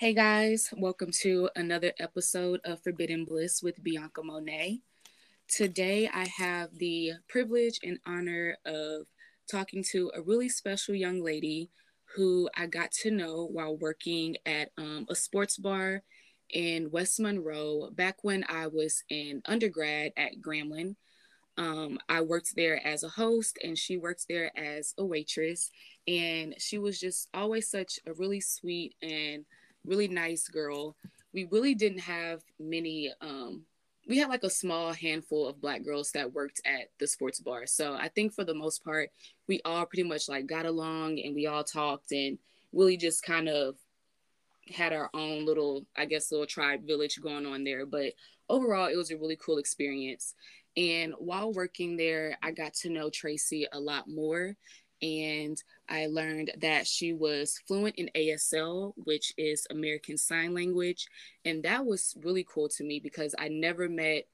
Hey guys, welcome to another episode of Forbidden Bliss with Bianca Monet. Today I have the privilege and honor of talking to a really special young lady who I got to know while working at um, a sports bar in West Monroe back when I was in undergrad at Grambling. Um, I worked there as a host and she worked there as a waitress. And she was just always such a really sweet and really nice girl. We really didn't have many, um, we had like a small handful of black girls that worked at the sports bar. So I think for the most part, we all pretty much like got along and we all talked and really just kind of had our own little, I guess, little tribe village going on there. But overall, it was a really cool experience. And while working there, I got to know Tracee a lot more and I learned that she was fluent in ASL, which is American Sign Language. And that was really cool to me because I never met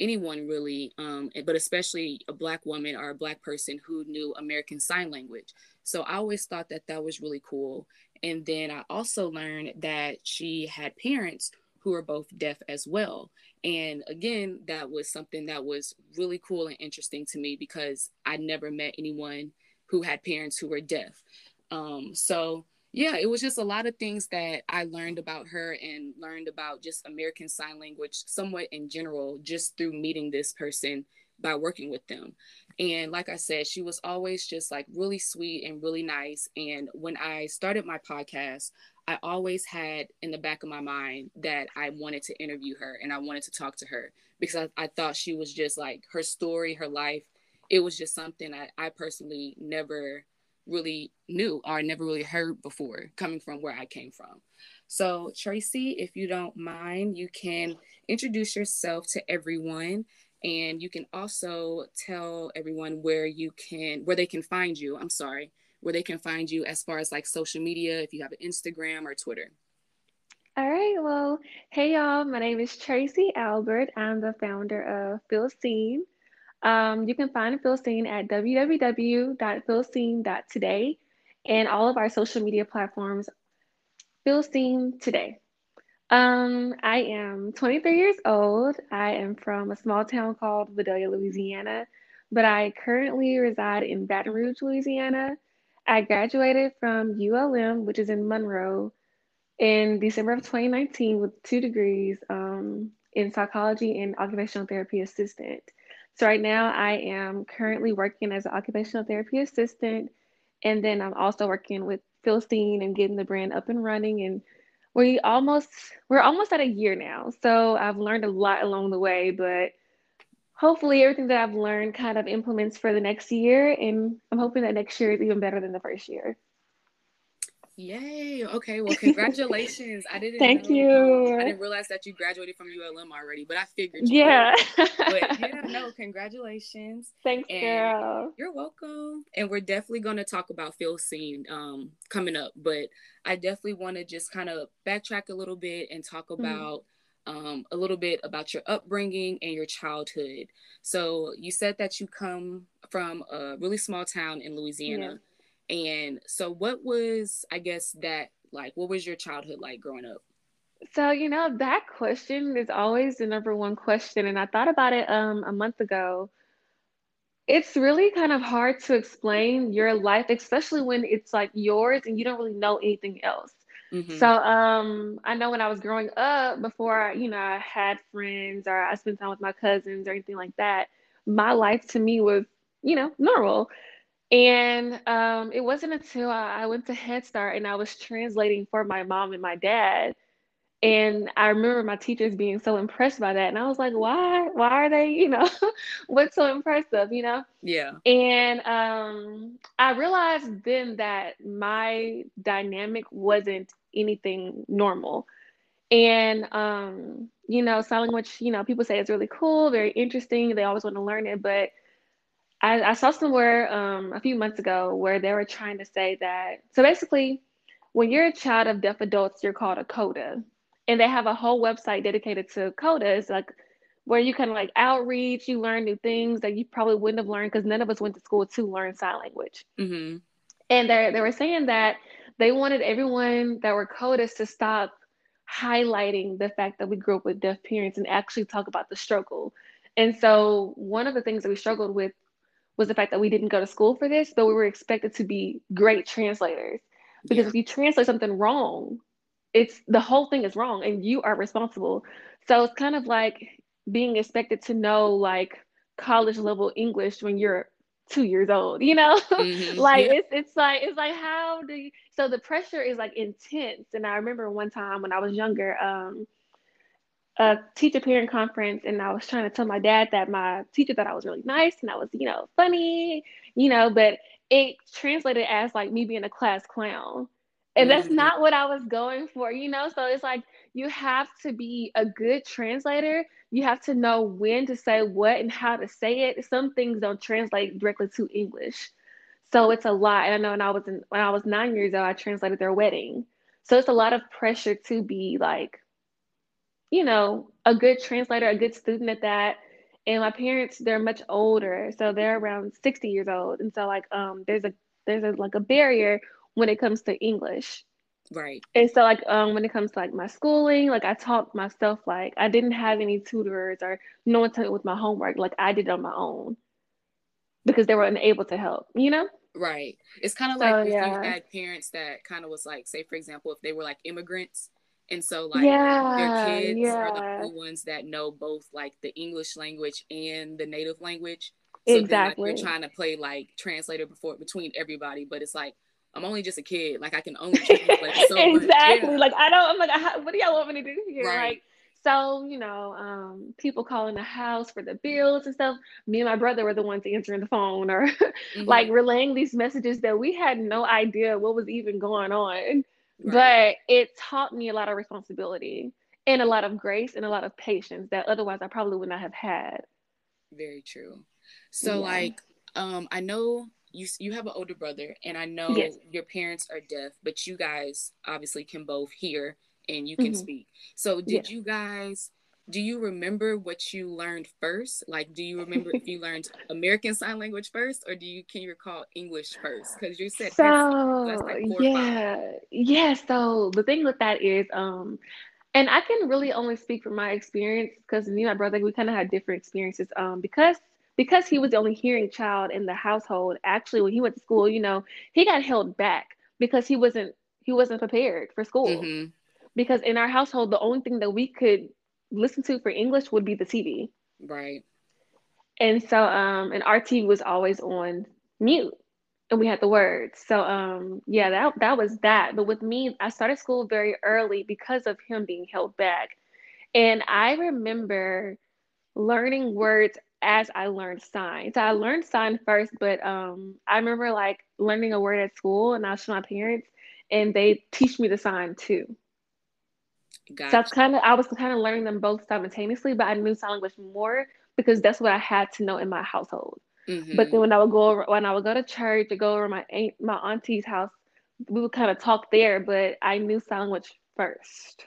anyone really, um, but especially a Black woman or a Black person who knew American Sign Language. So I always thought that that was really cool. And then I also learned that she had parents who are both deaf as well. And again, that was something that was really cool and interesting to me because I never met anyone who had parents who were deaf. Um, so yeah, it was just a lot of things that I learned about her and learned about just American Sign Language somewhat in general, just through meeting this person by working with them. And like I said, she was always just like really sweet and really nice. And when I started my podcast, I always had in the back of my mind that I wanted to interview her and I wanted to talk to her because I, I thought she was just like her story, her life it was just something I, I personally never really knew or never really heard before coming from where I came from. So, Tracee, if you don't mind, you can introduce yourself to everyone and you can also tell everyone where you can where they can find you. I'm sorry, where they can find you as far as like social media if you have an Instagram or Twitter. All right, well, hey y'all, my name is Tracee Albert. I'm the founder of Feel Seen. Um, you can find Feeling Seen at www.philistine.today and all of our social media platforms, Feeling Seen Today. Um, I am 23 years old. I am from a small town called Vidalia, Louisiana, but I currently reside in Baton Rouge, Louisiana. I graduated from ULM, which is in Monroe, in December of 2019 with two degrees um, in psychology and occupational therapy assistant. So right now I am currently working as an occupational therapy assistant, and then I'm also working with Feeling Seen and getting the brand up and running. And we almost we're almost at a year now, so I've learned a lot along the way, but hopefully everything that I've learned kind of implements for the next year, and I'm hoping that next year is even better than the first year. Yay. Okay. Well, congratulations. I didn't Thank know, you. Um, I didn't realize that you graduated from ULM already, but I figured Yeah. but yeah, no, congratulations. Thanks, and girl. You're welcome. And we're definitely going to talk about Feel Seen um, coming up, but I definitely want to just kind of backtrack a little bit and talk mm-hmm. about mm-hmm. um, a little bit about your upbringing and your childhood. So you said that you come from a really small town in Louisiana. Yeah and so, what was, I guess, that like? What was your childhood like growing up? So, you know, that question is always the number one question. And I thought about it um, a month ago. It's really kind of hard to explain your life, especially when it's like yours and you don't really know anything else. Mm-hmm. So um, I know when I was growing up, before you know I had friends or I spent time with my cousins or anything like that, my life to me was you know normal. And um, it wasn't until I, went to Head Start and I was translating for my mom and my dad. And I remember my teachers being so impressed by that. And I was like, why? Why are they, you know, what's so impressive, you know? Yeah. And um, I realized then that my dynamic wasn't anything normal. And, um, you know, sign language, you know, people say it's really cool, very interesting. They always want to learn it. But I, I saw somewhere um, a few months ago where they were trying to say that. So basically, when you're a child of deaf adults, you're called a CODA, and they have a whole website dedicated to CODAs, like where you can like outreach, you learn new things that you probably wouldn't have learned because none of us went to school to learn sign language. Mm-hmm. And they they were saying that they wanted everyone that were CODAs to stop highlighting the fact that we grew up with deaf parents and actually talk about the struggle. And so one of the things that we struggled with was the fact that we didn't go to school for this, but we were expected to be great translators. Because yeah. if you translate something wrong, it's the whole thing is wrong and you are responsible. So it's kind of like being expected to know like college level English when you're two years old, you know? Mm-hmm. like yeah. it's it's like it's like how do you so the pressure is like intense. And I remember one time when I was younger, um, a teacher parent conference and I was trying to tell my dad that my teacher thought I was really nice and I was, you know, funny, you know, but it translated as like me being a class clown. And that's mm-hmm. not what I was going for, you know? So it's like you have to be a good translator. You have to know when to say what and how to say it. Some things don't translate directly to English. So it's a lot. And I know when I was in, when I was nine years old, I translated their wedding. So it's a lot of pressure to be like, you know, a good translator, a good student at that. And my parents, they're much older, so they're around 60 years old. And so like um there's a there's a like a barrier when it comes to English. Right. And so like um when it comes to like my schooling, like I taught myself like I didn't have any tutors or no one to help with my homework. Like I did on my own because they were unable to help, you know? Right. It's kind of like if yeah. you had parents that kind of was like, say for example, if they were like immigrants and so like yeah, their kids yeah. are the only ones that know both like the English language and the native language. So exactly. Then, like, you're trying to play like translator before between everybody, but it's like I'm only just a kid. Like I can only translate so exactly. Yeah. Like I don't. I'm like, what do y'all want me to do here? Right. Like so, you know, um, people calling the house for the bills and stuff. Me and my brother were the ones answering the phone or mm-hmm. like relaying these messages that we had no idea what was even going on. Right. But it taught me a lot of responsibility and a lot of grace and a lot of patience that otherwise I probably would not have had. Very true. So, yeah. like, um, I know you you have an older brother, and I know yes. your parents are deaf, but you guys obviously can both hear and you can mm-hmm. speak. So, did you guys? Do you remember what you learned first? Like, do you remember if you learned American Sign Language first, or do you can you recall English first? Because you said so. Like yeah, yeah. So the thing with that is, um, and I can really only speak from my experience because me and my brother we kind of had different experiences. Um, because because he was the only hearing child in the household, actually when he went to school, you know, he got held back because he wasn't he wasn't prepared for school. Mm-hmm. Because in our household, the only thing that we could listen to for English would be the TV. Right. And so um and our TV was always on mute and we had the words. So um yeah, that that was that. But with me, I started school very early because of him being held back. And I remember learning words as I learned sign. So I learned sign first, but um, I remember like learning a word at school and I was my parents and they teach me the sign too. Gotcha. So it's kind of I was kind of learning them both simultaneously, but I knew sign language more because that's what I had to know in my household. Mm-hmm. But then when I would go over, when I would go to church or go over my aunt, my auntie's house, we would kind of talk there. But I knew sign language first.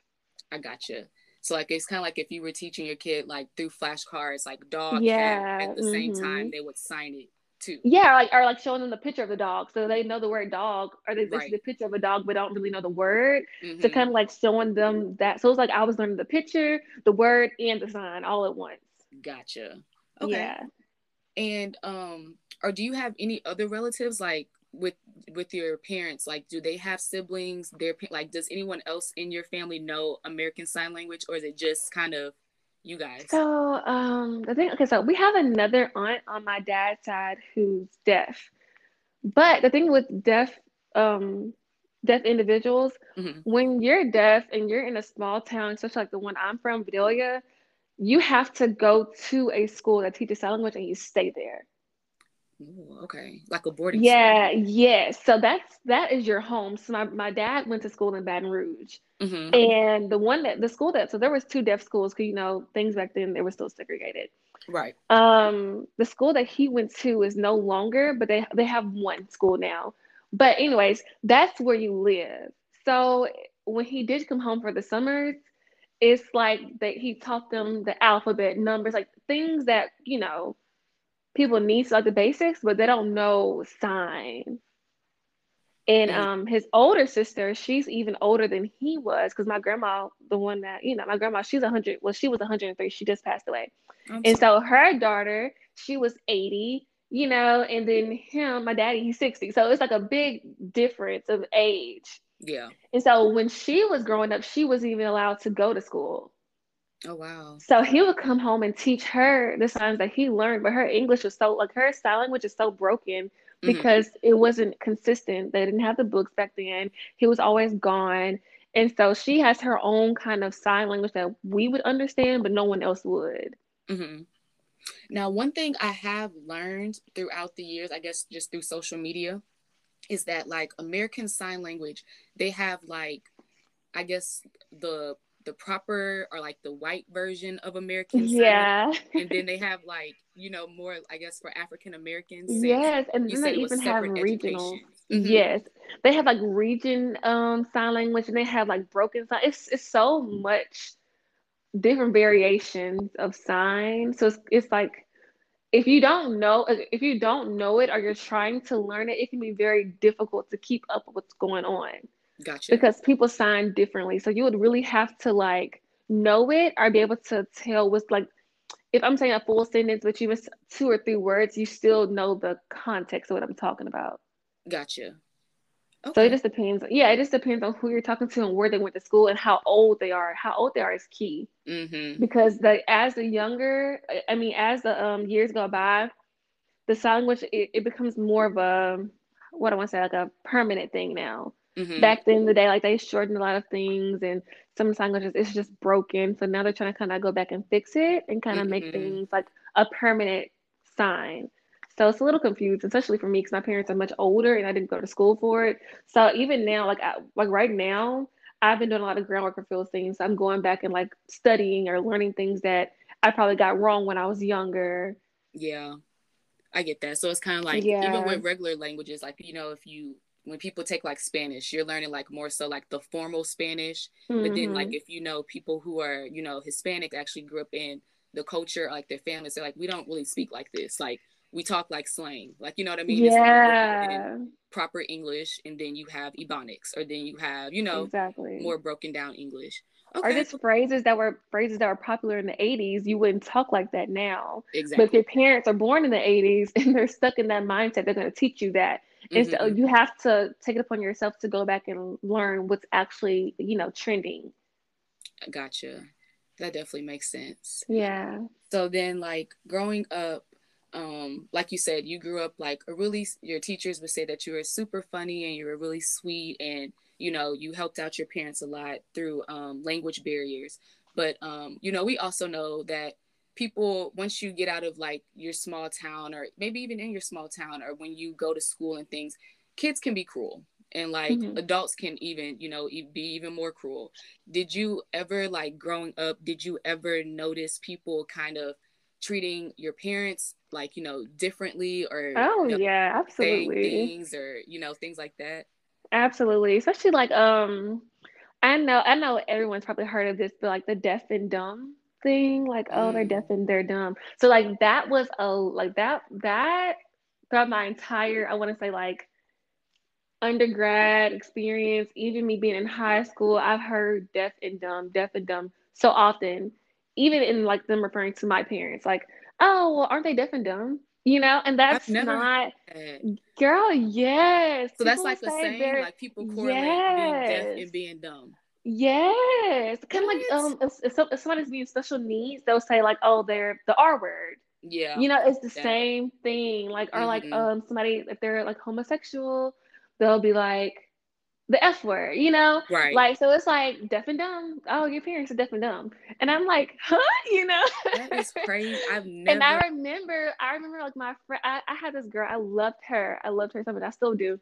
I gotcha. So like it's kind of like if you were teaching your kid like through flashcards, like dog, yeah, cat, at the mm-hmm. same time they would sign it too. Yeah, like or like showing them the picture of the dog, so they know the word dog, or they right. the picture of a dog but don't really know the word. Mm-hmm. So kind of like showing them that. So it's like I was learning the picture, the word, and the sign all at once. Gotcha. Okay. Yeah. And um, or do you have any other relatives like with with your parents like do they have siblings their like does anyone else in your family know american sign language or is it just kind of you guys. So um the thing okay so we have another aunt on my dad's side who's deaf. But the thing with deaf um deaf individuals mm-hmm. when you're deaf and you're in a small town such like the one i'm from vidalia you have to go to a school that teaches sign language and you stay there Ooh, okay, like a boarding. School. Yeah, yes. Yeah. So that's that is your home. So my, my dad went to school in Baton Rouge, mm-hmm. and the one that the school that so there was two deaf schools because you know things back then they were still segregated. Right. Um, the school that he went to is no longer, but they they have one school now. But anyways, that's where you live. So when he did come home for the summers, it's like that he taught them the alphabet, numbers, like things that you know people need like the basics, but they don't know sign. And mm-hmm. um, his older sister, she's even older than he was, because my grandma, the one that you know, my grandma, she's hundred. Well, she was 103. She just passed away, I'm and sorry. so her daughter, she was 80. You know, and then him, my daddy, he's 60. So it's like a big difference of age. Yeah. And so when she was growing up, she was even allowed to go to school. Oh wow. So he would come home and teach her the signs that he learned, but her English was so like her sign language is so broken mm-hmm. because mm-hmm. it wasn't consistent. They didn't have the books back then. He was always gone. And so she has her own kind of sign language that we would understand, but no one else would. Mm-hmm. Now, one thing I have learned throughout the years, I guess just through social media, is that like American Sign Language, they have like, I guess the the proper or like the white version of American Sign yeah and then they have like you know more I guess for African Americans yes and then they even have regional. mm-hmm. yes they have like region um sign language and they have like broken sign it's, it's so much different variations of sign so it's, it's like if you don't know if you don't know it or you're trying to learn it it can be very difficult to keep up with what's going on Gotcha. Because people sign differently. So you would really have to like know it or be able to tell what's like if I'm saying a full sentence, but you miss two or three words, you still know the context of what I'm talking about. Gotcha. Okay. So it just depends. Yeah, it just depends on who you're talking to and where they went to school and how old they are. How old they are is key. Mm-hmm. Because the as the younger, I mean, as the um, years go by, the sign language it, it becomes more of a what I want to say like a permanent thing now. Mm-hmm. Back then, the day, like they shortened a lot of things, and some languages it's just broken. So now they're trying to kind of go back and fix it and kind of mm-hmm. make things like a permanent sign. So it's a little confused, especially for me because my parents are much older and I didn't go to school for it. So even now, like I, like right now, I've been doing a lot of groundwork for Feeling Seens. So I'm going back and like studying or learning things that I probably got wrong when I was younger. Yeah, I get that. So it's kind of like yeah. even with regular languages, like you know, if you when people take like Spanish, you're learning like more so like the formal Spanish. Mm-hmm. But then like mm-hmm. if you know people who are, you know, Hispanic actually grew up in the culture, like their families, they're like, we don't really speak like this. Like we talk like slang. Like you know what I mean? Yeah. proper English and then you have Ebonics or then you have, you know, exactly more broken down English. Okay. Or just phrases that were phrases that were popular in the 80s, you wouldn't talk like that now. Exactly. But if your parents are born in the 80s and they're stuck in that mindset, they're going to teach you that mm-hmm. so you have to take it upon yourself to go back and learn what's actually you know trending. Gotcha. That definitely makes sense. Yeah. So then like growing up um like you said you grew up like a really your teachers would say that you were super funny and you were really sweet and you know you helped out your parents a lot through um, language barriers. But um you know we also know that people once you get out of like your small town or maybe even in your small town or when you go to school and things kids can be cruel and like mm-hmm. adults can even you know be even more cruel. Did you ever like growing up did you ever notice people kind of treating your parents like you know differently or oh you know, yeah absolutely. things or you know things like that? Absolutely especially like um i know i know everyone's probably heard of this but like the deaf and dumb thing like oh they're deaf mm. and they're dumb. So like that was a like that that throughout my entire i want to say like undergrad experience even me being in high school i've heard deaf and dumb deaf and dumb so often even in like them referring to my parents like oh well aren't they deaf and dumb? You know? And that's not girl yes. So that's like the same like people correlate yes. being deaf and being dumb Yes, kind of like um, if, if, if somebody's being special needs, they'll say like, "Oh, they're the R word." Yeah, you know, it's the yeah. same thing. Like, or mm-hmm. like um, somebody if they're like homosexual, they'll be like the F word. You know, right? Like, so it's like deaf and dumb. Oh, your parents are deaf and dumb, and I'm like, huh? You know, that is crazy. I've never. And I remember, I remember like my friend. I, I had this girl. I loved her. I loved her so much. I still do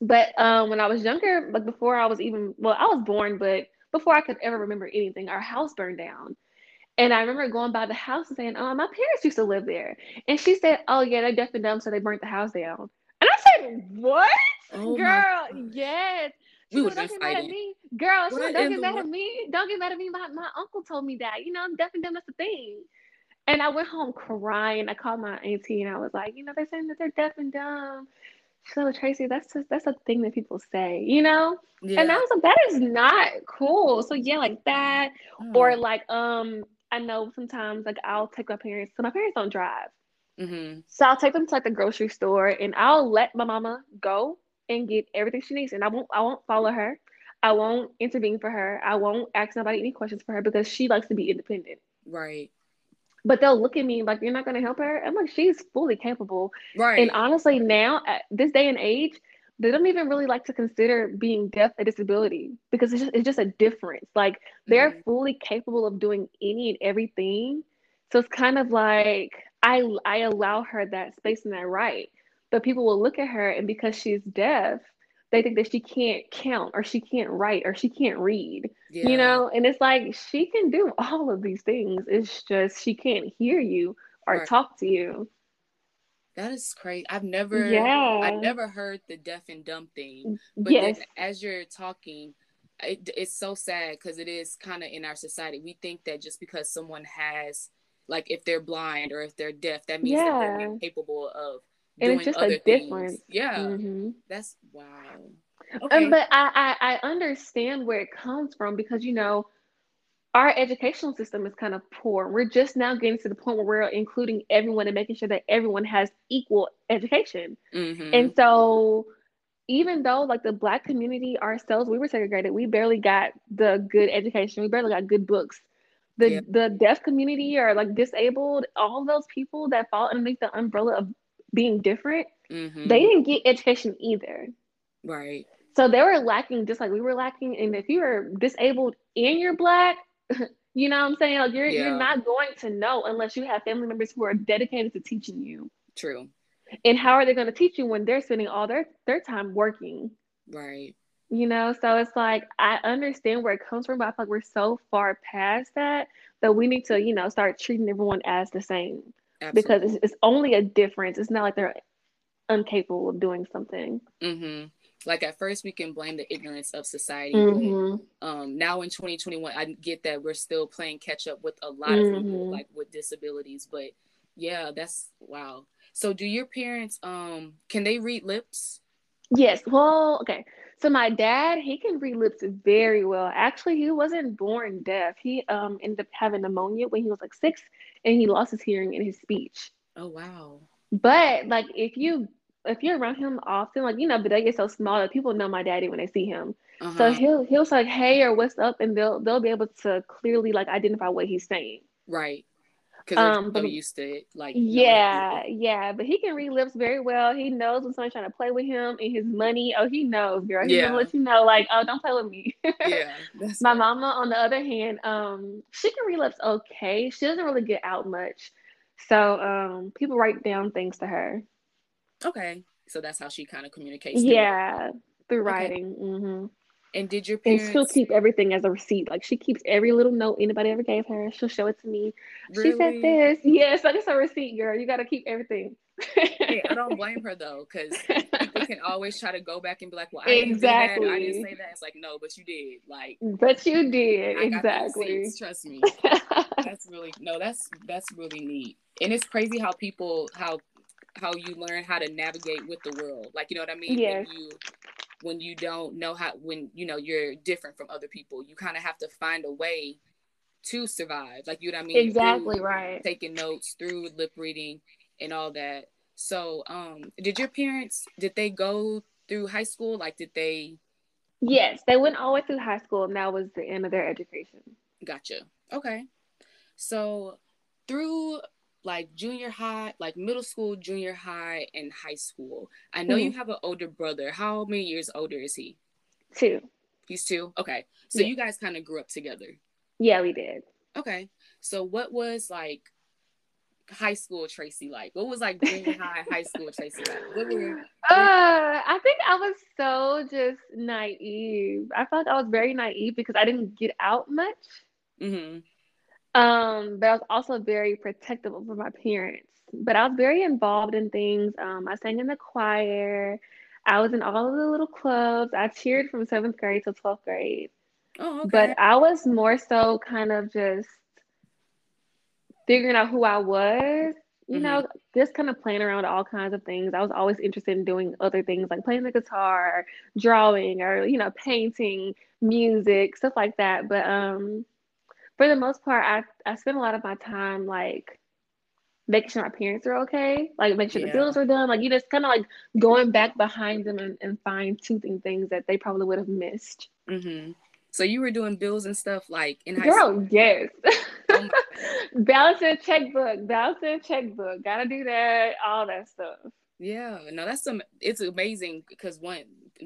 but um, when I was younger, like before I was even well, I was born, but before I could ever remember anything, our house burned down. And I remember going by the house and saying, "Oh, my parents used to live there." And she said, "Oh yeah, they're deaf and dumb, so they burnt the house down." And I said, "What, oh girl? Yes." She we would don't get mad at me, girl. She said, "Don't get mad at me. Don't get mad at me." My my uncle told me that. You know, I'm deaf and dumb. That's the thing. And I went home crying. I called my auntie and I was like, "You know, they're saying that they're deaf and dumb." So Tracee, that's just, that's a thing that people say, you know. Yeah. And I was like, that is not cool. So yeah, like that, Mm. or like um, I know sometimes like I'll take my parents. So my parents don't drive, Mm-hmm. so I'll take them to like the grocery store, and I'll let my mama go and get everything she needs, and I won't I won't follow her. I won't intervene for her. I won't ask nobody any questions for her because she likes to be independent. Right. But they'll look at me like you're not gonna help her. I'm like, she's fully capable. Right. And honestly, now at this day and age, they don't even really like to consider being deaf a disability because it's just, it's just a difference. Like they're Mhm. fully capable of doing any and everything. So it's kind of like I I allow her that space and that right. But people will look at her and because she's deaf, they think that she can't count or she can't write or she can't read. Yeah. You know, and it's like she can do all of these things. It's just she can't hear you or Right. talk to you. That is crazy. I've never Yeah. I've never heard the deaf and dumb thing. But yes. then as you're talking, it, it's so sad because it is kind of in our society. We think that just because someone has, like, if they're blind or if they're deaf, that means that they're Yeah. incapable of And doing it's just other a things. difference. Yeah, Mhm. that's wow. Okay. Um, but I, I I understand where it comes from because you know our educational system is kind of poor. We're just now getting to the point where we're including everyone and making sure that everyone has equal education. Mhm. And so even though like the black community ourselves, we were segregated, we barely got the good education, we barely got good books. The the deaf community or like disabled, all those people that fall underneath the umbrella of being different, Mhm. they didn't get education either. right. So they were lacking just like we were lacking. And if you are disabled and you're black, you know what I'm saying? Like you're Yeah. you're not going to know unless you have family members who are dedicated to teaching you. True. And how are they going to teach you when they're spending all their, their time working? Right. You know, so it's like I understand where it comes from, but I feel like we're so far past that that we need to, you know, start treating everyone as the same because it's, it's only a difference. It's not like they're incapable of doing something. hmm Like at first, we can blame the ignorance of society, Mhm. but um, now in 2021, I get that we're still playing catch up with a lot of people Mhm. like with disabilities. But yeah, that's wow. So, do your parents um can they read lips? Yes. Well, okay. So my dad, he can read lips very well. Actually, he wasn't born deaf. He um ended up having pneumonia when he was like six, and he lost his hearing and his speech. Oh wow. But like if you if you're around him often, like you know, but they get so small that people know my daddy when they see him. Uh-huh. So he'll he'll say like, hey or what's up, and they'll they'll be able to clearly like identify what he's saying. right. Because they're Um, so but- used to it. Like Yeah, yeah, but he can read lips very well. He knows when someone's trying to play with him and his money. Oh, he knows, girl. He's Yeah. gonna let you know, like, oh, don't play with me. Yeah. My mama, on the other hand, um, she can read lips okay. She doesn't really get out much. So um, people write down things to her. Okay. So that's how she kind of communicates. Yeah, through Okay. writing. hmm And did your And she'll keep everything as a receipt. Like she keeps every little note anybody ever gave her. She'll show it to me. She said this. Yes, like it's a receipt, girl. You got to keep everything. Hey, I don't blame her though, because people can always try to go back and be like, "Well, I didn't do that. I didn't say that." It's like, no, but you did. Like, but you did I exactly. Trust me. That's really no. That's that's really neat, and it's crazy how people how how you learn how to navigate with the world. Like, you know what I mean? Yes. When you when you don't know how when you know you're different from other people, you kind of have to find a way to survive. Like, you know what I mean? exactly Through right. taking notes through lip reading and all that. So, um, did your parents did they go through high school? Like, did they? Yes, they went all the way through high school, and that was the end of their education. Gotcha. Okay. So, through like junior high, like middle school, junior high, and high school, I know you have an older brother. How many years older is he? Two. He's two. Okay. So Yeah. you guys kind of grew up together. Yeah, we did. Okay. So what was like high school Tracee like? What was like junior high, high school Tracee like? What were Uh, I think I was so just naive. I felt I was very naive because I didn't get out much. hmm Um, but I was also very protective over my parents. But I was very involved in things. Um, I sang in the choir. I was in all of the little clubs. I cheered from seventh grade to twelfth grade. Oh, okay. But I was more so kind of just figuring out who I was you mm-hmm. know, just kind of playing around all kinds of things. I was always interested in doing other things like playing the guitar, drawing, or you know, painting, music, stuff like that. But um, for the most part, I I spent a lot of my time like making sure my parents are okay, like making sure yeah. the bills are done. Like you just kind of like going back behind them and, and fine toothing things that they probably would have missed. Mm-hmm. So you were doing bills and stuff like in high Girl, school? yes. Oh Balancing checkbook, balancing checkbook, gotta do that, all that stuff. Yeah, no, that's some. It's amazing because one,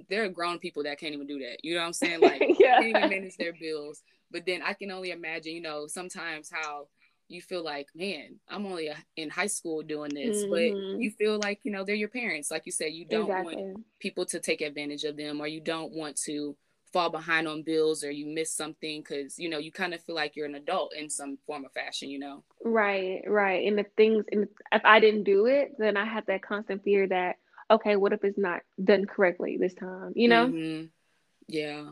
there are grown people that can't even do that. You know what I'm saying? Like, yeah. can't even manage their bills. But then I can only imagine, you know, sometimes how you feel like, man, I'm only in high school doing this, mm-hmm. but you feel like, you know, they're your parents. Like you said, you don't exactly. want people to take advantage of them or you don't want to fall behind on bills or you miss something because, you know, you kind of feel like you're an adult in some form of fashion, you know? Right, right. And the things, and if I didn't do it, then I had that constant fear that, okay, what if it's not done correctly this time, you know? Mm-hmm. Yeah.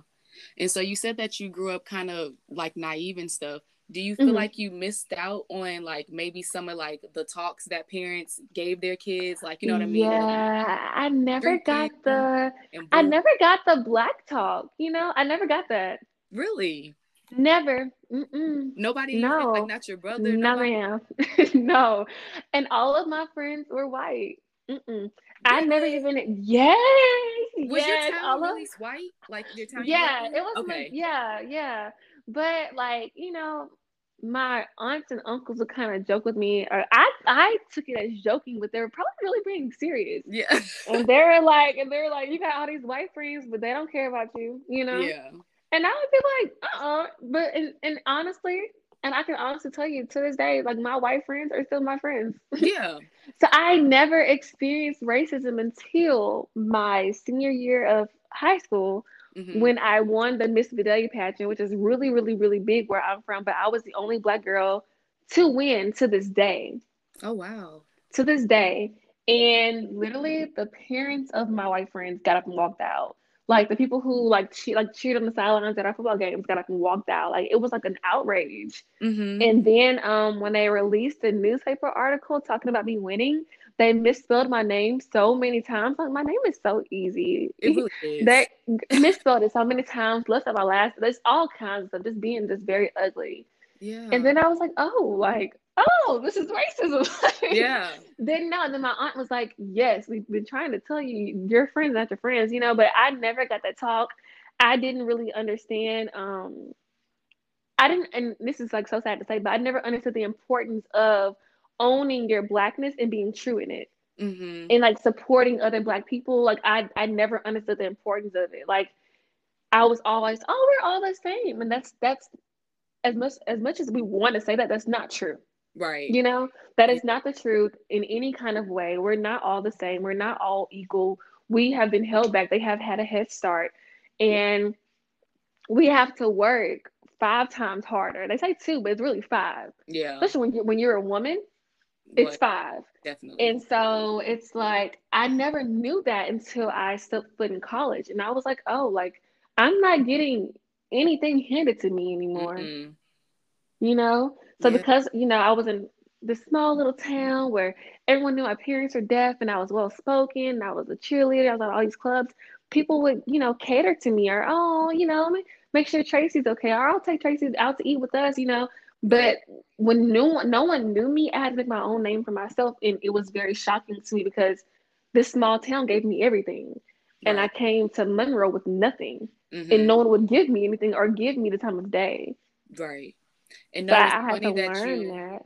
And so you said that you grew up kind of like naive and stuff. Do you feel mm-hmm. like you missed out on like maybe some of like the talks that parents gave their kids? Like you know what i mean? Yeah i never got the i never got the black talk you know? I never got that. Really? Never. Mm-mm. nobody no. like not your brother no ma'am. No. And all of my friends were white. Mm-mm. I never even yes. Was yes, your town really of, white? Like your town? Yeah, it was. Okay. yeah, yeah. But like you know, my aunts and uncles would kind of joke with me, or I I took it as joking, but they were probably really being serious. Yeah. and they're like, and they're like, you got all these white friends, but they don't care about you, you know? Yeah. And I would be like, uh uh-uh. uh But and, and honestly, and I can honestly tell you to this day, like my white friends are still my friends. Yeah. so I never experienced racism until my senior year of high school mm-hmm. when I won the Miss Vidalia pageant, which is really, really, really big where I'm from. But I was the only black girl to win to this day. Oh wow. To this day. And literally the parents of my white friends got up and walked out. Like the people who like che- like cheered on the sidelines at our football games got up and walked out. Like it was like an outrage. Mm-hmm. And then um when they released the newspaper article talking about me winning, they misspelled my name so many times. Like my name is so easy. It really is. They misspelled it so many times. Left out my last. There's all kinds of just being just very ugly. Yeah. And then I was like, oh, like oh, this is racism. yeah. Then no, then my aunt was like, yes, we've been trying to tell you, your friends not your friends, you know. But I never got that talk. I didn't really understand. Um, I didn't, and this is like so sad to say, but I never understood the importance of owning your blackness and being true in it mm-hmm. and like supporting other black people like i i never understood the importance of it like i was always oh we're all the same and that's that's as much as much as we want to say that that's not true. Right. You know that is not the truth in any kind of way. We're not all the same. We're not all equal. We have been held back. They have had a head start. And we have to work five times harder. They say two but it's really five. Yeah. Especially when you're when you're a woman it's five. Definitely. And so it's like I never knew that until I stepped foot in college. And I was like, oh, like I'm not getting anything handed to me anymore. Mm-mm. You know? So yeah. because, you know, I was in this small little town where everyone knew my parents were deaf and I was well spoken, I was a cheerleader, I was at all these clubs, people would, you know, cater to me or, oh, you know, make sure Tracee's okay, or I'll take Tracee out to eat with us, you know. But when no one, no one knew me, I had to make my own name for myself, and it was very shocking to me because this small town gave me everything. And I came to Monroe with nothing, mm-hmm. and no one would give me anything or give me the time of day. Right, and no, I had to that learn you, that.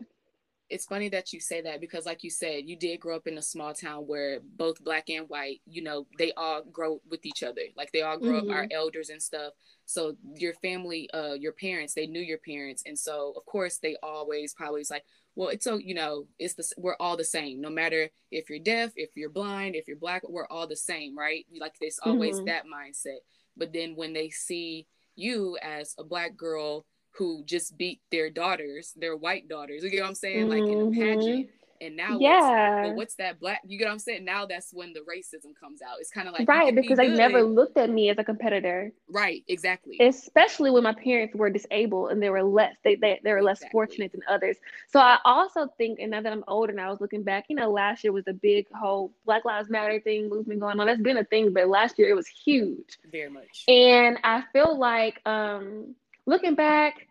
It's funny that you say that because, like you said, you did grow up in a small town where both black and white, you know, they all grow with each other. Like they all grow mm-hmm. up, our elders and stuff so your family uh your parents they knew your parents and so of course they always probably was like well it's so you know it's the we're all the same no matter if you're deaf if you're blind if you're black we're all the same right like there's always mm-hmm. that mindset but then when they see you as a black girl who just beat their daughters their white daughters you know what i'm saying mm-hmm. like in a pageant And now, yeah, well, what's that black? You get what I'm saying? Now that's when the racism comes out. It's kind of like right because be they never looked at me as a competitor. Right, exactly. Especially when my parents were disabled and they were less they they, they were less exactly. fortunate than others. So I also think, and now that I'm older and I was looking back, you know, last year was a big whole Black Lives Matter thing movement going on. That's been a thing, but last year it was huge. Very much. And I feel like um looking back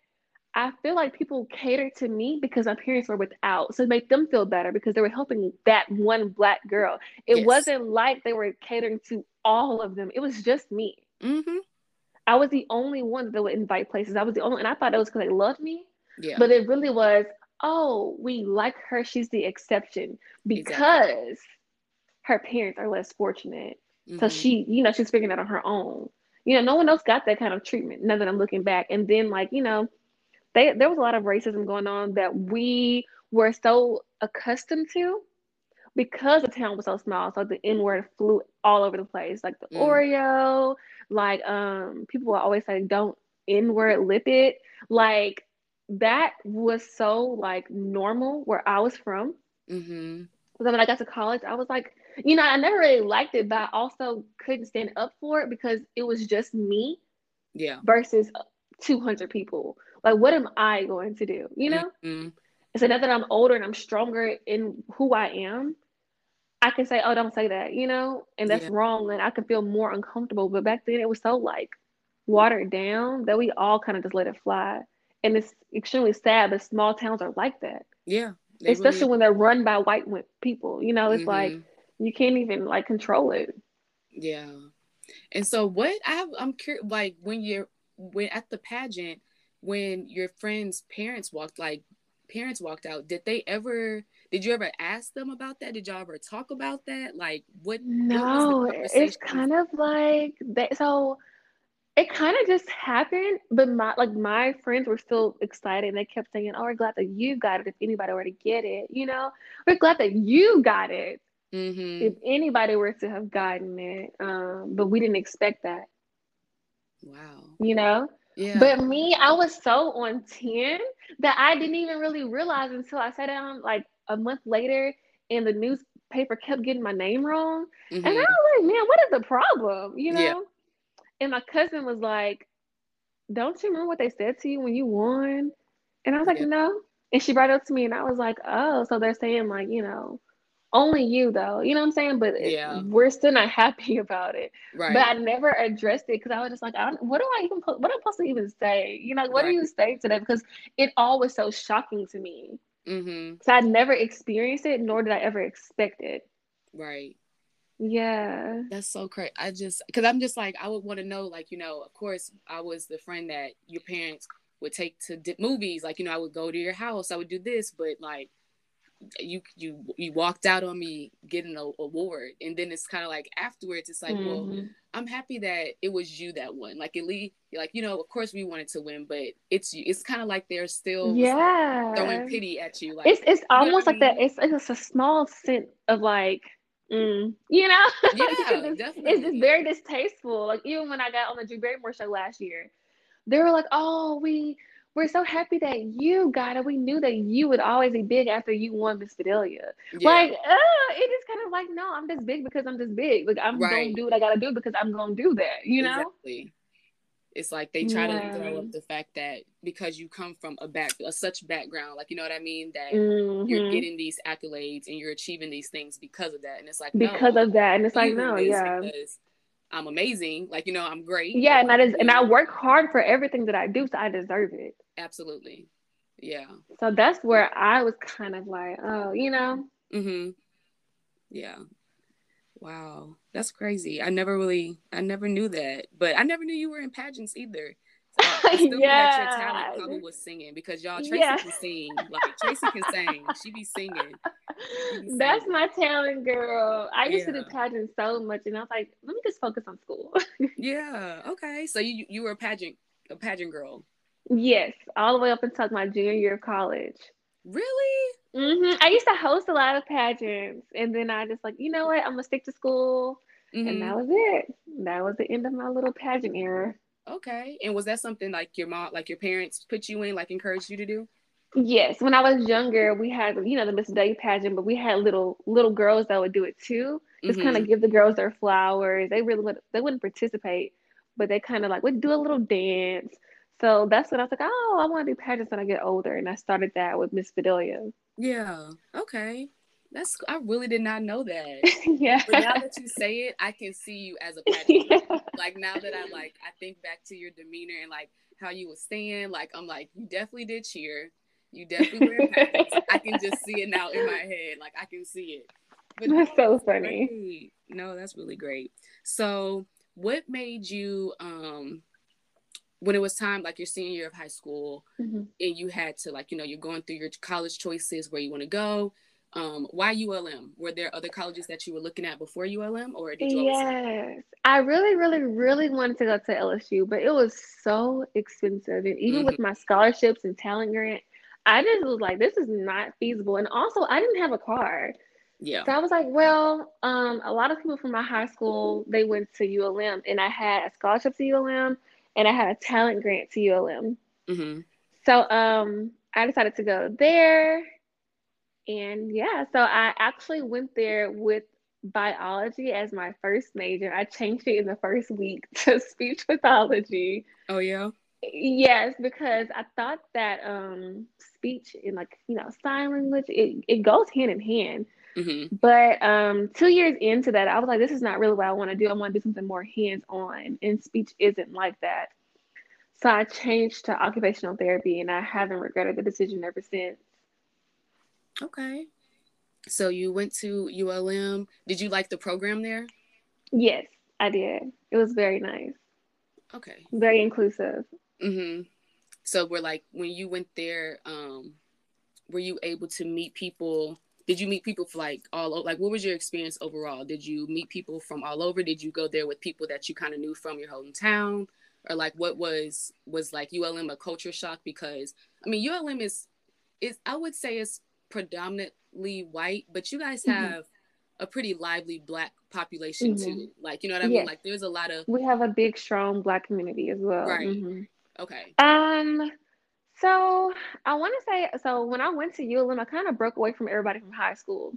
I feel like people catered to me because my parents were without. So it made them feel better because they were helping that one black girl. It yes. wasn't like they were catering to all of them. It was just me. Mm-hmm. I was the only one that would invite places. I was the only, and I thought it was because they loved me. Yeah. But it really was, oh, we like her. She's the exception because exactly. her parents are less fortunate. Mm-hmm. So she, you know, she's figuring it out on her own. You know, no one else got that kind of treatment. Now that I'm looking back, and then like, you know, they, there was a lot of racism going on that we were so accustomed to because the town was so small. So the N word flew all over the place, like the mm. Oreo, like um, people will always say, "Don't N word lip it." Like that was so like normal where I was from. Mm-hmm. So when I got to college, I was like, you know, I never really liked it, but I also couldn't stand up for it because it was just me. Yeah. Versus 200 people. Like, what am I going to do? You know? Mm-hmm. So now that I'm older and I'm stronger in who I am, I can say, oh, don't say that, you know? And that's yeah. wrong. And I can feel more uncomfortable. But back then it was so like watered down that we all kind of just let it fly. And it's extremely sad, but small towns are like that. Yeah. Especially really... when they're run by white people. You know, it's mm-hmm. like you can't even like control it. Yeah. And so what I have I'm curious like when you're when at the pageant when your friend's parents walked like parents walked out did they ever did you ever ask them about that? Did y'all ever talk about that? Like what no what it's kind of like that so it kind of just happened but my like my friends were still excited and they kept saying oh we're glad that you got it if anybody were to get it you know? We're glad that you got it mm-hmm. if anybody were to have gotten it um but we didn't expect that. Wow. You know yeah. But me, I was so on 10 that I didn't even really realize until I sat down like a month later and the newspaper kept getting my name wrong. Mm-hmm. And I mm-hmm. was like, man, what is the problem? You know? Yeah. And my cousin was like, Don't you remember what they said to you when you won? And I was like, yeah. No. And she brought it up to me and I was like, Oh, so they're saying like, you know, only you though. You know what i'm saying? But yeah. we're still not happy about it. Right. But i never addressed it because i was just like I don't, what do i even what am i supposed to even say? You know what right. do you say to that because it all was so shocking to me. Mm-hmm. so i never experienced it nor did i ever expect it. Right. Yeah. That's so crazy i just because i'm just like i would want to know like you know of course i was the friend that your parents would take to movies like you know i would go to your house i would do this but like you you you walked out on me getting an award and then it's kind of like afterwards it's like mm-hmm. well i'm happy that it was you that won like at least like you know of course we wanted to win but it's you it's kind of like they're still yeah throwing pity at you like it's it's almost like mean? that it's it's a small sense of like Mm, you know, yeah, it's just very distasteful. Like even when I got on the Drew Barrymore show last year, they were like, "Oh, we we're so happy that you got it. We knew that you would always be big after you won Miss Vidalia. Yeah. Like, uh, it is kind of like, no, I'm just big because I'm just big. Like, I'm right. going to do what I got to do because I'm going to do that, you know? Exactly. It's like they try yeah. to throw up the fact that because you come from a back, a such background, like you know what I mean, that mm-hmm. you're getting these accolades and you're achieving these things because of that, and it's like because no, of that, and it's like no, yeah, because I'm amazing, like you know, I'm great. Yeah, and that is, and I work hard for everything that I do, so I deserve it. Absolutely. Yeah. So that's where I was kind of like, oh, you know. Mm-hmm. Yeah. Wow, that's crazy. I never really, I never knew that, but I never knew you were in pageants either. Still yeah. your talent probably was singing because y'all Tracee yeah. can sing. Like Tracee can sing. She be singing. She be That's singing. my talent, girl. I used yeah. to do pageant so much, and I was like, let me just focus on school. yeah. Okay. So you you were a pageant a pageant girl. Yes, all the way up until my junior year of college. Really? Mm-hmm. I used to host a lot of pageants, and then I just like, you know what? I'm gonna stick to school, mm-hmm. and that was it. That was the end of my little pageant era. Okay. And was that something like your mom, like your parents, put you in, like encouraged you to do? Yes, when I was younger, we had you know the Miss Day pageant, but we had little little girls that would do it too. Just mm-hmm. kind of give the girls their flowers. They really would they wouldn't participate, but they kind of like would do a little dance. So that's when I was like, oh, I want to do pageants when I get older, and I started that with Miss Vidalia. Yeah. Okay. That's I really did not know that. yeah. But now that you say it, I can see you as a. Yeah. Like now that I like I think back to your demeanor and like how you would stand, like I'm like, you definitely did cheer. You definitely pageants. I can just see it now in my head. Like I can see it. But that's so funny. Great. No, that's really great. So what made you um when it was time like your senior year of high school mm-hmm. and you had to like you know you're going through your college choices where you want to go um why ulm were there other colleges that you were looking at before ulm or did you yes i really really really wanted to go to lsu but it was so expensive and even mm-hmm. with my scholarships and talent grant i just was like this is not feasible and also i didn't have a car yeah. So I was like, well, um, a lot of people from my high school they went to ULM, and I had a scholarship to ULM, and I had a talent grant to ULM. Mm-hmm. So um, I decided to go there. And yeah, so I actually went there with biology as my first major. I changed it in the first week to speech pathology. Oh, yeah? Yes, because I thought that um, speech and like, you know, sign language, it, it goes hand in hand. Mm-hmm. But um, two years into that, I was like, this is not really what I want to do. I want to do something more hands on, and speech isn't like that. So I changed to occupational therapy, and I haven't regretted the decision ever since. Okay. So you went to ULM. Did you like the program there? Yes, I did. It was very nice. Okay. Very inclusive. Mm-hmm. So we're like when you went there, um, were you able to meet people did you meet people for like all like what was your experience overall did you meet people from all over did you go there with people that you kind of knew from your hometown or like what was was like ulm a culture shock because i mean ulm is is i would say it's predominantly white but you guys mm-hmm. have mm-hmm. a pretty lively black population mm-hmm. too like you know what i mean like there's a lot of we have a big strong black community as well right mm-hmm. okay um so I want to say, so when I went to ULM, I kind of broke away from everybody from high school.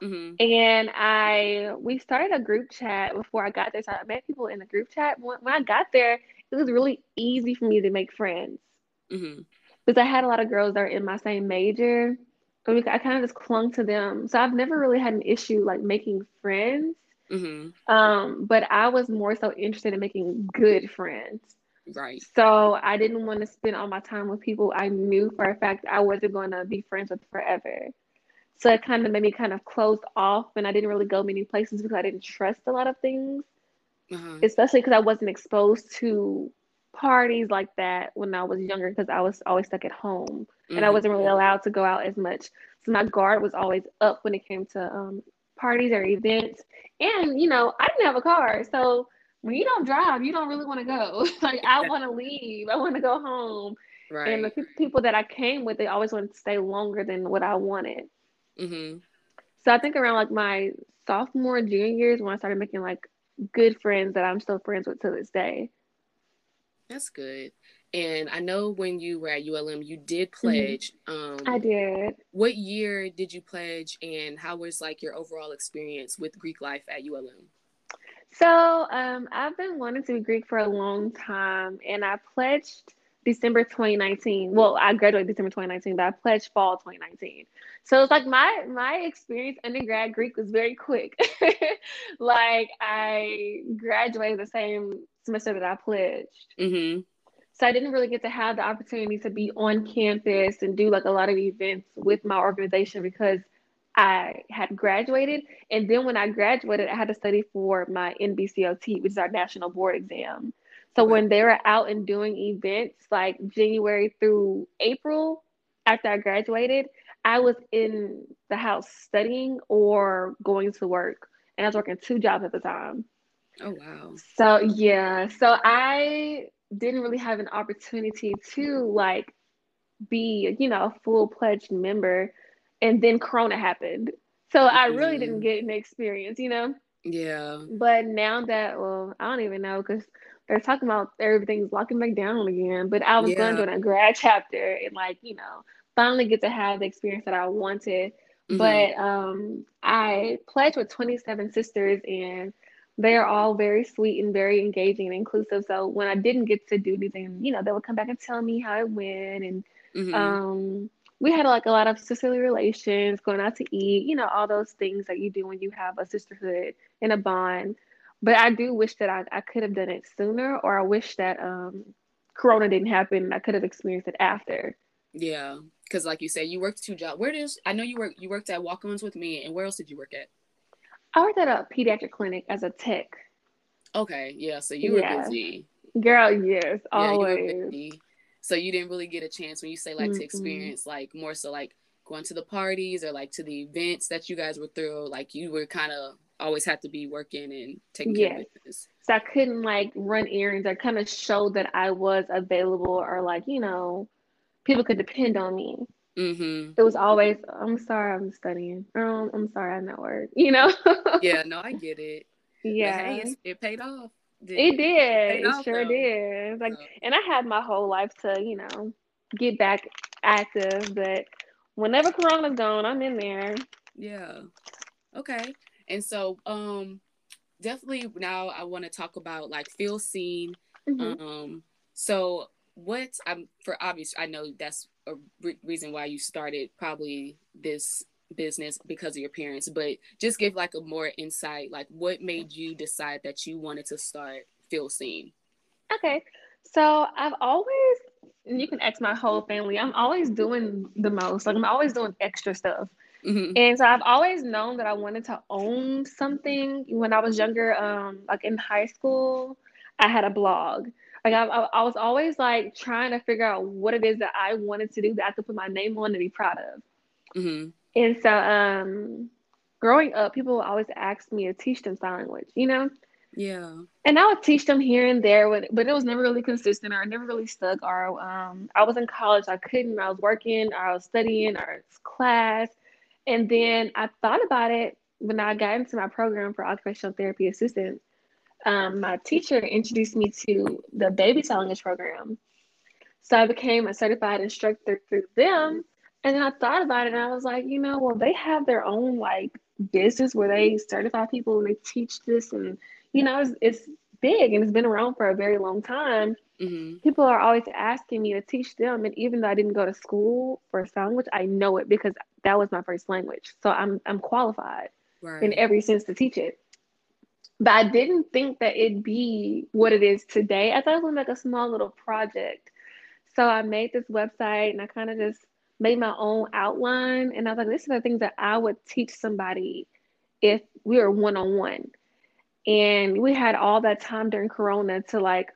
Mm-hmm. And I we started a group chat before I got there. So I met people in the group chat. When, when I got there, it was really easy for me to make friends mm-hmm. because I had a lot of girls that are in my same major. I kind of just clung to them. So I've never really had an issue like making friends. Mm-hmm. Um, but I was more so interested in making good friends. Right. So I didn't want to spend all my time with people I knew for a fact I wasn't going to be friends with forever. So it kind of made me kind of closed off, and I didn't really go many places because I didn't trust a lot of things, uh-huh. especially because I wasn't exposed to parties like that when I was younger because I was always stuck at home mm-hmm. and I mm-hmm. wasn't really allowed to go out as much. So my guard was always up when it came to um, parties or events. And, you know, I didn't have a car. So when you don't drive, you don't really want to go. like I want to leave. I want to go home. Right. And the people that I came with, they always wanted to stay longer than what I wanted. Mm-hmm. So I think around like my sophomore, junior years when I started making like good friends that I'm still friends with to this day. That's good. And I know when you were at ULM, you did mm-hmm. pledge. Mm-hmm. Um, I did. What year did you pledge, and how was like your overall experience with Greek life at ULM? So um, I've been wanting to be Greek for a long time, and I pledged December 2019. Well, I graduated December 2019, but I pledged fall 2019. So it's like my my experience undergrad Greek was very quick. like I graduated the same semester that I pledged. Mm-hmm. So I didn't really get to have the opportunity to be on campus and do like a lot of events with my organization because I had graduated. And then when I graduated, I had to study for my NBCOT, which is our national board exam. So when they were out and doing events like January through April after I graduated, I was in the house studying or going to work. And I was working two jobs at the time. Oh, wow. So, yeah. So I didn't really have an opportunity to like be, you know, a full pledged member and then Corona happened. So I really mm. didn't get an experience, you know? Yeah. But now that, well, I don't even know because they're talking about everything's locking back down again. But I was yeah. going to a grad chapter and, like, you know, finally get to have the experience that I wanted. Mm-hmm. But um, I pledged with 27 sisters, and they're all very sweet and very engaging and inclusive. So when I didn't get to do anything, you know, they would come back and tell me how it went. And mm-hmm. um, we had like a lot of sisterly relations, going out to eat, you know, all those things that you do when you have a sisterhood and a bond. But I do wish that I, I could have done it sooner, or I wish that um, Corona didn't happen and I could have experienced it after. Yeah, because like you said, you worked two jobs. Where does I know you work? You worked at Walk-Ons with me, and where else did you work at? I worked at a pediatric clinic as a tech. Okay, yeah. So you were yeah. busy. Girl, yes, always. yeah. So you didn't really get a chance when you say like mm-hmm. to experience like more so like going to the parties or like to the events that you guys were through. Like you were kind of always had to be working and taking yes. care of business. So I couldn't like run errands or kind of show that I was available or like you know people could depend on me. Mm-hmm. It was always, I'm sorry, I'm studying. Um, I'm sorry, I'm at work. You know? yeah, no, I get it. Yeah, hey, it paid off. Did it, it did. It, it sure though. did. Like, so. and I had my whole life to, you know, get back active. But whenever Corona's gone, I'm in there. Yeah. Okay. And so, um, definitely now I want to talk about like feel seen. Mm-hmm. Um, so what I'm for obvious, I know that's a re- reason why you started probably this business because of your parents, but just give like a more insight, like what made you decide that you wanted to start Feel Seen? Okay. So I've always, you can ask my whole family, I'm always doing the most. Like I'm always doing extra stuff. Mm-hmm. And so I've always known that I wanted to own something. When I was younger, um, like in high school, I had a blog. Like I, I, was always like trying to figure out what it is that I wanted to do that I could put my name on and be proud of. Mm-hmm. And so, um, growing up, people always ask me to teach them sign language. You know. Yeah. And I would teach them here and there, but it was never really consistent or never really stuck. Or um, I was in college, I couldn't. I was working, or I was studying, or class. And then I thought about it when I got into my program for occupational therapy assistant um, my teacher introduced me to the baby sign language program. So I became a certified instructor through them. And then I thought about it and I was like, you know, well, they have their own like business where they certify people and they teach this. And, you know, it's, it's big and it's been around for a very long time. Mm-hmm. People are always asking me to teach them. And even though I didn't go to school for sign language, I know it because that was my first language. So I'm, I'm qualified right. in every sense to teach it but I didn't think that it'd be what it is today. I thought it was like a small little project. So I made this website and I kind of just made my own outline. And I was like, this is the things that I would teach somebody if we were one on one. And we had all that time during Corona to like,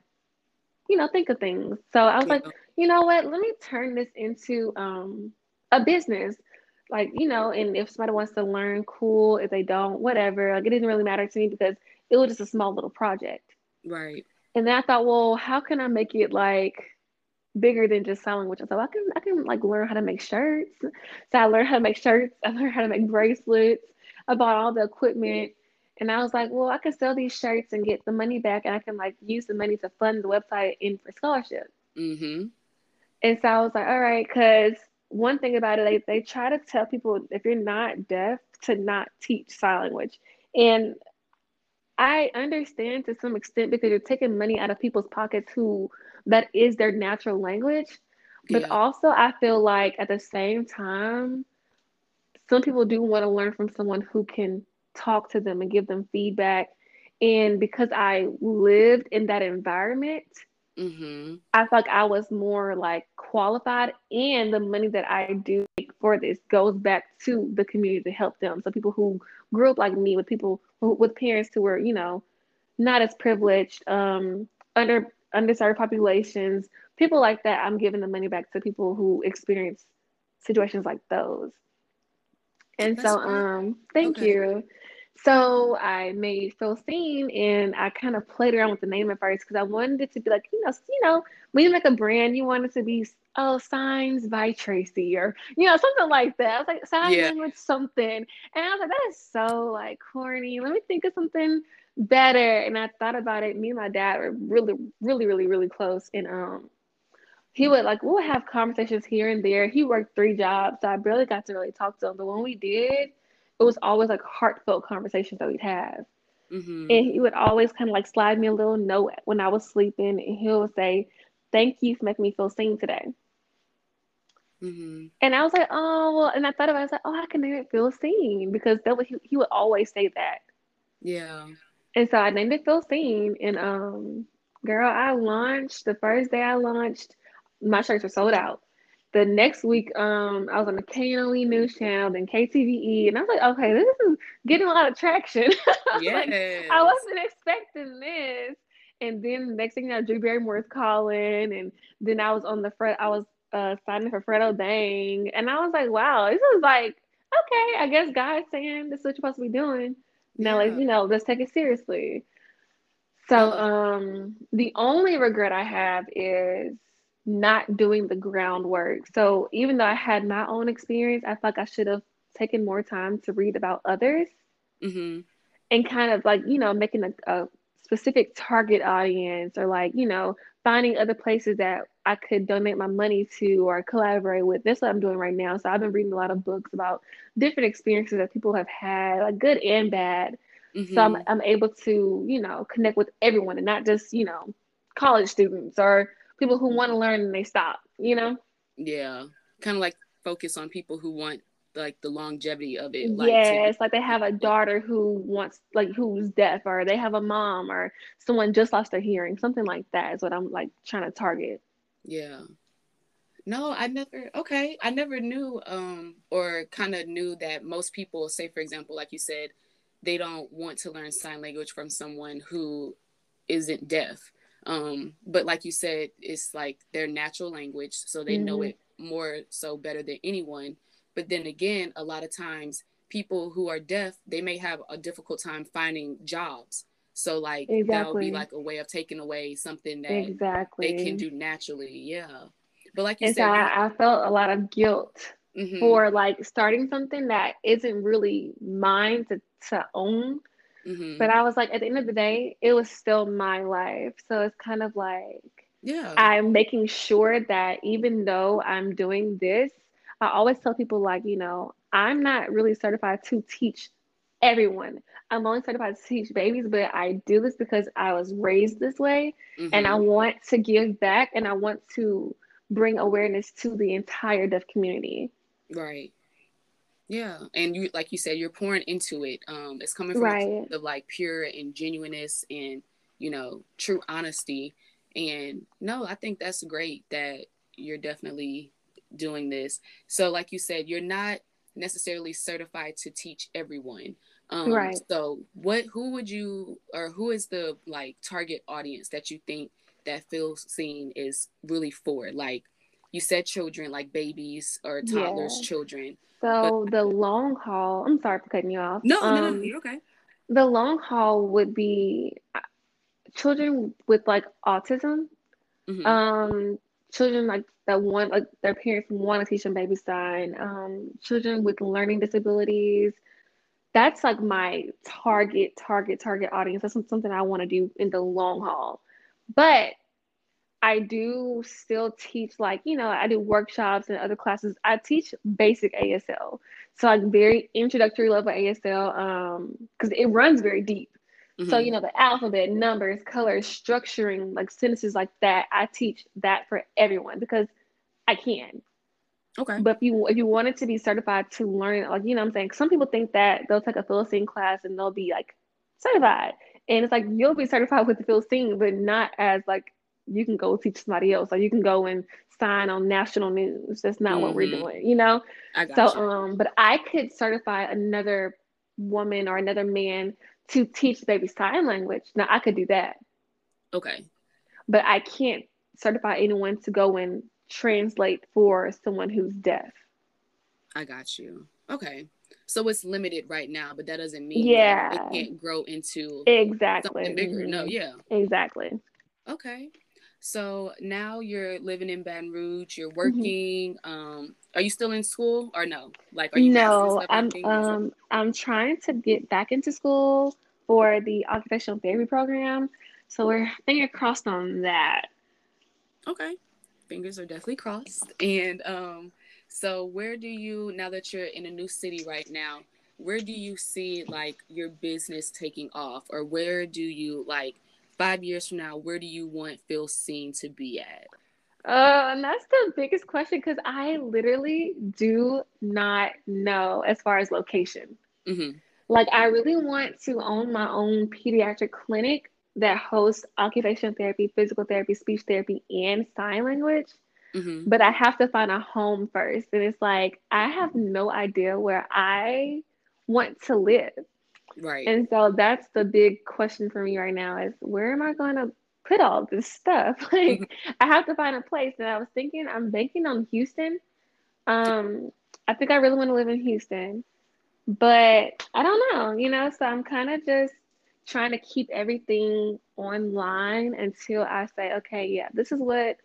you know, think of things. So I was yeah. like, you know what? Let me turn this into um, a business like you know and if somebody wants to learn cool if they don't whatever like it didn't really matter to me because it was just a small little project. Right. And then I thought, well, how can I make it like bigger than just selling? Which I thought I can I can like learn how to make shirts. So I learned how to make shirts. I learned how to make bracelets. I bought all the equipment. And I was like, well, I can sell these shirts and get the money back, and I can like use the money to fund the website in for scholarship. Mm-hmm. And so I was like, all right, because one thing about it, they, they try to tell people if you're not deaf to not teach sign language. And I understand to some extent because you're taking money out of people's pockets who that is their natural language. But yeah. also, I feel like at the same time, some people do want to learn from someone who can talk to them and give them feedback. And because I lived in that environment, mm-hmm. I felt like I was more like qualified, and the money that I do for this goes back to the community to help them. So people who grew up like me with people who, with parents who were, you know, not as privileged, um, under underserved populations, people like that, I'm giving the money back to people who experience situations like those. And That's so, um, thank okay. you. So I made Feel Seen and I kind of played around with the name at first because I wanted it to be like, you know, you know, when you make a brand, you want it to be oh signs by Tracee or you know, something like that. I was like, sign yeah. language something. And I was like, that is so like corny. Let me think of something better. And I thought about it. Me and my dad were really, really, really, really close. And um he would like we'll have conversations here and there. He worked three jobs, so I barely got to really talk to him. But when we did, it was always like heartfelt conversations that we'd have. Mm-hmm. And he would always kind of like slide me a little note when I was sleeping, and he would say, "Thank you for making me feel seen today." Mm-hmm. And I was like, "Oh well," and I thought about, it, I was like, "Oh, I can make it feel seen," because that was he, he would always say that. Yeah. And so I named it Feel Seen, and um, girl, I launched the first day I launched my shirts were sold out. The next week, um, I was on the KNOE news channel, then KTVE, and I was like, okay, this is getting a lot of traction. Yes. like, I wasn't expecting this. And then the next thing you know, Drew Barrymore is calling, and then I was on the front, I was uh, signing for Fredo Bang, and I was like, wow, this is like, okay, I guess God's saying this is what you're supposed to be doing. Now, yeah. like, you know, let's take it seriously. So, um, the only regret I have is not doing the groundwork. So even though I had my own experience, I felt like I should have taken more time to read about others mm-hmm. and kind of like, you know, making a, a specific target audience or like, you know, finding other places that I could donate my money to or collaborate with. That's what I'm doing right now. So I've been reading a lot of books about different experiences that people have had, like good and bad. Mm-hmm. So I'm, I'm able to, you know, connect with everyone and not just, you know, college students or people who want to learn and they stop, you know? Yeah. Kind of like focus on people who want like the longevity of it. Like, yeah it's like they have a daughter who wants like who's deaf or they have a mom or someone just lost their hearing. Something like that is what I'm like trying to target. Yeah. No, I never okay. I never knew um or kind of knew that most people say for example like you said they don't want to learn sign language from someone who isn't deaf um, but like you said, it's like their natural language, so they mm-hmm. know it more so better than anyone. But then again, a lot of times people who are deaf, they may have a difficult time finding jobs. So like exactly. that would be like a way of taking away something that exactly. they can do naturally. Yeah. But like you and said, so I, I, felt a lot of guilt mm-hmm. for like starting something that isn't really mine to, to own Mm-hmm. But I was like, at the end of the day, it was still my life. So it's kind of like, yeah, I'm making sure that even though I'm doing this, I always tell people, like, you know, I'm not really certified to teach everyone. I'm only certified to teach babies, but I do this because I was raised this way mm-hmm. and I mm-hmm. want to give back and I want to bring awareness to the entire deaf community. Right. Yeah, and you like you said, you're pouring into it. Um, it's coming from right. of like pure and genuineness and you know true honesty. And no, I think that's great that you're definitely doing this. So, like you said, you're not necessarily certified to teach everyone. Um, right. So, what who would you or who is the like target audience that you think that feels seen is really for? Like you said, children, like babies or toddlers, yeah. children. So but, the long haul, I'm sorry for cutting you off. No, um, no, no, um, you're okay. The long haul would be uh, children with like autism. Mm-hmm. Um, children like that want like their parents want to teach them baby sign. Um, children with learning disabilities. That's like my target, target, target audience. That's something I want to do in the long haul. But I do still teach like, you know, I do workshops and other classes. I teach basic ASL. So like very introductory level ASL um cuz it runs very deep. Mm-hmm. So, you know, the alphabet, numbers, colors, structuring like sentences like that, I teach that for everyone because I can. Okay. But if you if you wanted to be certified to learn like, you know I'm saying, some people think that they'll take a Feel Seen class and they'll be like certified. And it's like you'll be certified with the Feel Seen, but not as like you can go teach somebody else or you can go and sign on national news. That's not mm-hmm. what we're mm-hmm. doing you know? So you. um but i could certify another woman or another man to teach the baby sign language. Now i could do that. Okay. But i can't certify anyone to go and translate for someone who's deaf. I got you. Okay. So it's limited right now but that doesn't mean yeah it can't grow into exactly. something bigger mm-hmm. no yeah. Exactly. Okay so now you're living in Baton Rouge. You're mm-hmm. working. Mm-hmm. Um, are you still in school or no? Like, are you no? I'm um I'm trying to get back into school for the occupational therapy program. So we're finger crossed on that. Okay. fingers are definitely crossed. And um, so where do you now that you're in a new city right now? Where do you see like your business taking off, or where do you like five years from now? Where do you want Feel Seen to be at? Uh, and that's the biggest question because I literally do not know as far as location. Mm-hmm. Like, I really want to own my own pediatric clinic that hosts occupational therapy, physical therapy, speech therapy, and sign language. Mm-hmm. But I have to find a home first. And it's like, I have no idea where I want to live. Right. And so that's the big question for me right now is where am I going to put all this stuff? Like, Mm-hmm. I have to find a place. And I was thinking, I'm banking on Houston. Um, I think I really want to live in Houston, but I don't know, you know, so I'm kind of just trying to keep everything online until I say, okay, yeah, this is what,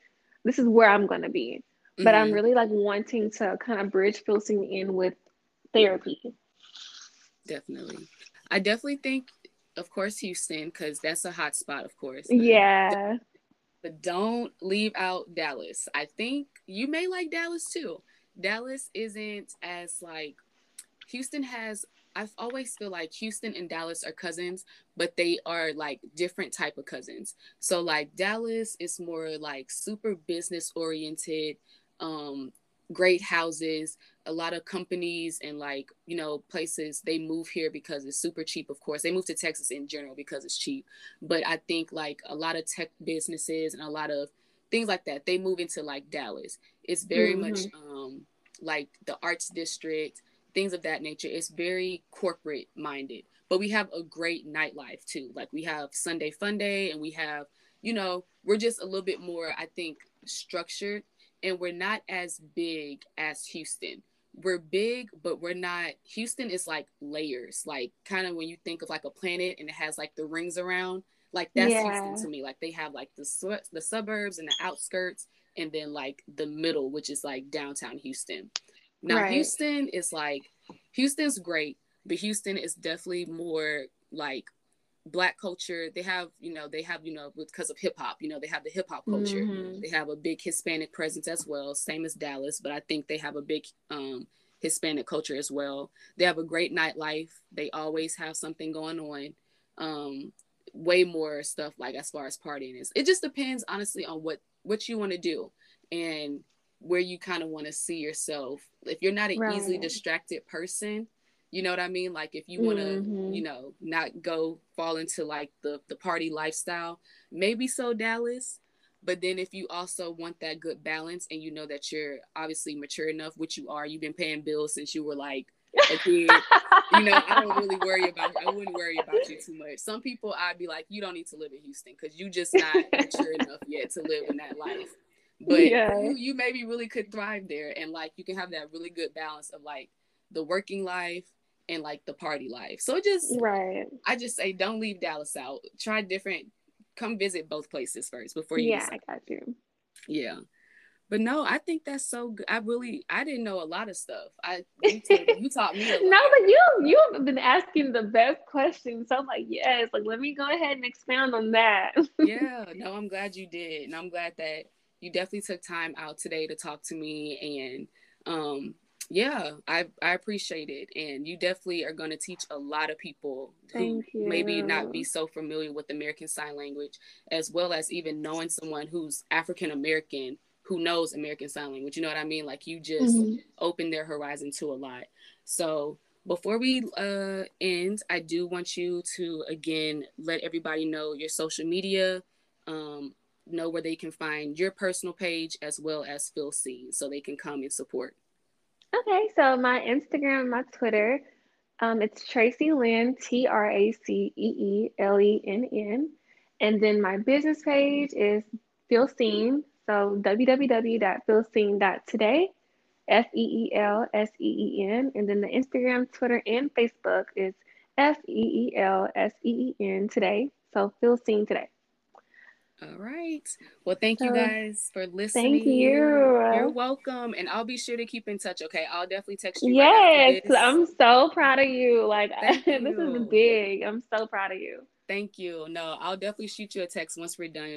this is where I'm going to be. But I'm Mhm. really like wanting to kind of bridge Feel Seen in with therapy. definitely. I definitely think, of course, Houston because that's a hot spot, of course. Yeah. But don't leave out Dallas. I think you may like Dallas too. Dallas isn't as like Houston has I've always feel like Houston and Dallas are cousins, but they are like different type of cousins. So like Dallas is more like super business oriented, um, great houses, a lot of companies and like, you know, places they move here because it's super cheap, of course. They move to Texas in general because it's cheap. But I think like a lot of tech businesses and a lot of things like that, they move into like Dallas. It's very much um like the arts district things of that nature. It's very corporate minded, but we have a great nightlife too. Like we have Sunday Fun Day, and we have, you know, we're just a little bit more, I think, structured, and we're not as big as Houston. We're big, but we're not. Houston is like layers, like kind of when you think of like a planet and it has like the rings around. Like that's Yeah. Houston to me. Like they have like the su- the suburbs and the outskirts, and then like the middle, which is like downtown Houston. Now Right. Houston is like Houston's great, but Houston is definitely more like black culture. They have, you know, they have, you know, because of hip hop, you know, they have the hip hop culture. Mhm. They have a big Hispanic presence as well, same as Dallas, but I think they have a big um Hispanic culture as well. They have a great nightlife. They always have something going on. Um way more stuff like as far as partying is. It just depends honestly on what what you want to do and where you kind of want to see yourself. If you're not an easily distracted person, you know what I mean? Like if you want to, Mhm. you know, not go fall into like the the party lifestyle, maybe so Dallas. But then if you also want that good balance and you know that you're obviously mature enough, which you are, you've been paying bills since you were like a kid. you know, I don't really worry about I wouldn't worry about you too much. Some people I'd be like, you don't need to live in Houston because you just not mature enough yet to live in that life. But Yeah. you, you maybe really could thrive there and like you can have that really good balance of like the working life and like the party life. So just Right. I just say don't leave Dallas out. Try different come visit both places first before you Yeah, decide. I got you. Yeah. But no, I think that's so good. I really I didn't know a lot of stuff. I you, told, you taught me a lot. No, but you you have been asking the best questions. So I'm like, yes, like let me go ahead and expound on that. yeah, no, I'm glad you did. And I'm glad that you definitely took time out today to talk to me. And um, yeah, I, I appreciate it. And you definitely are going to teach a lot of people who maybe not be so familiar with American Sign Language, as well as even knowing someone who's African American who knows American Sign Language. You know what I mean? Like you just Mhm. open their horizon to a lot. So before we uh, end, I do want you to again let everybody know your social media, um, know where they can find your personal page as well as Feel Seen, so they can come and support. Okay, so my Instagram, my Twitter, um, it's Tracee Lenn, T R A C E E L E N N. And then my business page is Seen. So www.feelseen.today, F E E L S E E N. And then the Instagram, Twitter, and Facebook is F E E L S E E N today. So Seen today. All right. Well, thank you guys for listening. Thank you. You're welcome, and I'll be sure to keep in touch. Okay, I'll definitely text you. right Yes, this. I'm so proud of you. Like Thank this is big. I'm so proud of you. Thank you. No, I'll definitely shoot you a text once we're done